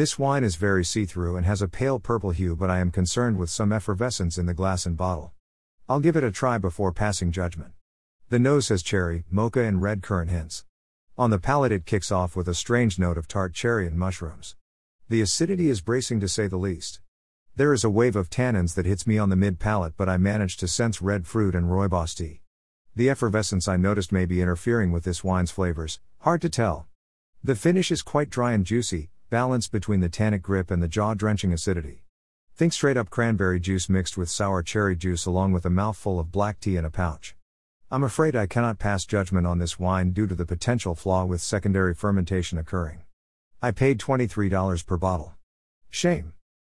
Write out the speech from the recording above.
This wine is very see through and has a pale purple hue, but I am concerned with some effervescence in the glass and bottle. I'll give it a try before passing judgment. The nose has cherry, mocha, and red currant hints. On the palate, it kicks off with a strange note of tart cherry and mushrooms. The acidity is bracing to say the least. There is a wave of tannins that hits me on the mid palate, but I manage to sense red fruit and rooibos tea. The effervescence I noticed may be interfering with this wine's flavors, hard to tell. The finish is quite dry and juicy, balanced between the tannic grip and the jaw drenching acidity. Think straight up cranberry juice mixed with sour cherry juice along with a mouthful of black tea in a pouch. I'm afraid I cannot pass judgment on this wine due to the potential flaw with secondary fermentation occurring. I paid $23 per bottle. Shame.